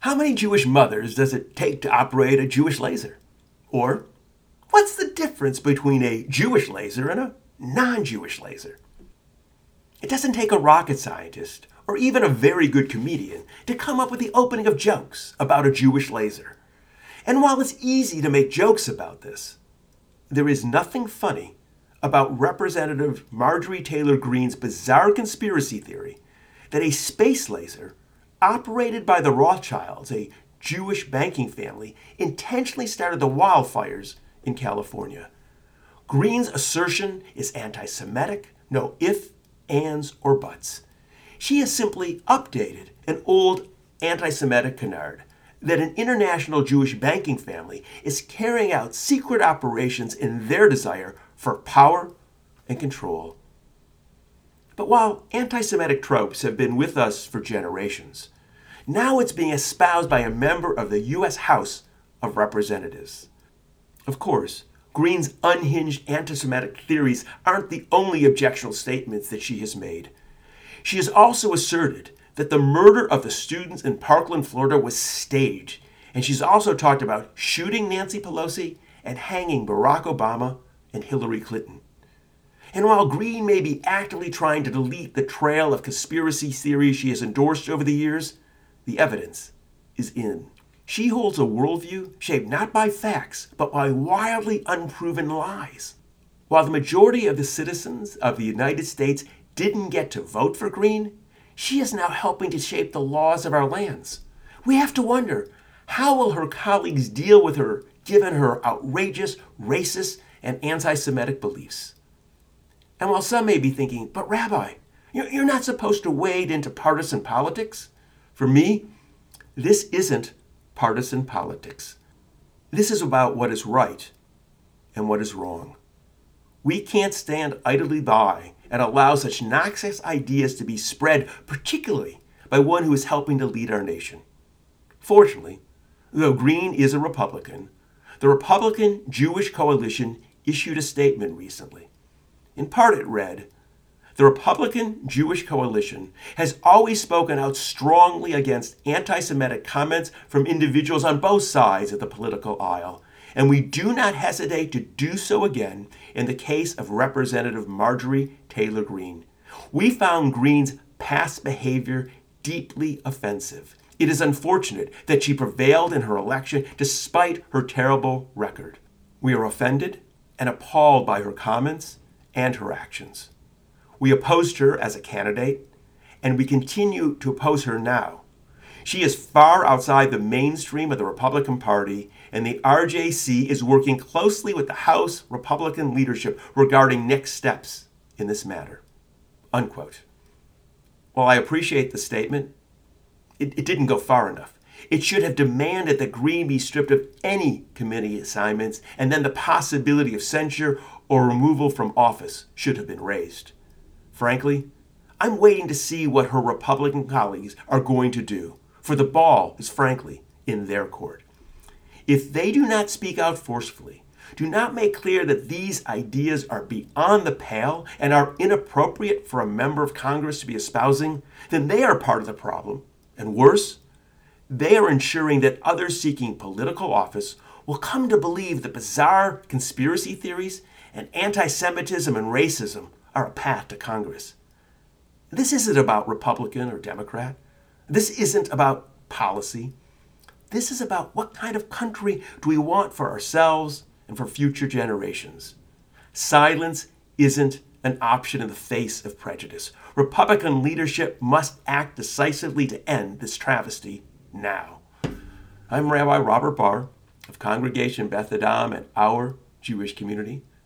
How many Jewish mothers does it take to operate a Jewish laser? Or, what's the difference between a Jewish laser and a non Jewish laser? It doesn't take a rocket scientist or even a very good comedian to come up with the opening of jokes about a Jewish laser. And while it's easy to make jokes about this, there is nothing funny about Representative Marjorie Taylor Greene's bizarre conspiracy theory that a space laser operated by the Rothschilds, a Jewish banking family, intentionally started the wildfires in California. Greene's assertion is anti Semitic, no if, ands, or buts. She has simply updated an old anti Semitic canard that an international Jewish banking family is carrying out secret operations in their desire for power and control. But while anti Semitic tropes have been with us for generations, now it's being espoused by a member of the U.S. House of Representatives. Of course, Greene's unhinged anti Semitic theories aren't the only objectionable statements that she has made. She has also asserted that the murder of the students in Parkland, Florida was staged, and she's also talked about shooting Nancy Pelosi and hanging Barack Obama and Hillary Clinton. And while Greene may be actively trying to delete the trail of conspiracy theories she has endorsed over the years, the evidence is in. She holds a worldview shaped not by facts, but by wildly unproven lies. While the majority of the citizens of the United States didn't get to vote for Greene, she is now helping to shape the laws of our lands. We have to wonder how will her colleagues deal with her given her outrageous, racist, and anti Semitic beliefs? And while some may be thinking, but Rabbi, you're not supposed to wade into partisan politics, for me, this isn't partisan politics. This is about what is right and what is wrong. We can't stand idly by and allow such noxious ideas to be spread, particularly by one who is helping to lead our nation. Fortunately, though Greene is a Republican, the Republican Jewish Coalition issued a statement recently. In part, it read The Republican Jewish Coalition has always spoken out strongly against anti Semitic comments from individuals on both sides of the political aisle and we do not hesitate to do so again in the case of Representative Marjorie Taylor Greene. We found Greene's past behavior deeply offensive. It is unfortunate that she prevailed in her election despite her terrible record. We are offended and appalled by her comments and her actions. We opposed her as a candidate, and we continue to oppose her now. She is far outside the mainstream of the Republican Party and the RJC is working closely with the House Republican leadership regarding next steps in this matter. Unquote. While I appreciate the statement, it, it didn't go far enough. It should have demanded that Greene be stripped of any committee assignments, and then the possibility of censure or removal from office should have been raised. Frankly, I'm waiting to see what her Republican colleagues are going to do, for the ball is frankly in their court. If they do not speak out forcefully, do not make clear that these ideas are beyond the pale and are inappropriate for a member of Congress to be espousing, then they are part of the problem. And worse, they are ensuring that others seeking political office will come to believe the bizarre conspiracy theories and anti Semitism and racism are a path to Congress. This isn't about Republican or Democrat. This isn't about policy. This is about what kind of country do we want for ourselves and for future generations. Silence isn't an option in the face of prejudice. Republican leadership must act decisively to end this travesty now. I'm Rabbi Robert Barr of Congregation Beth Adam and our Jewish community,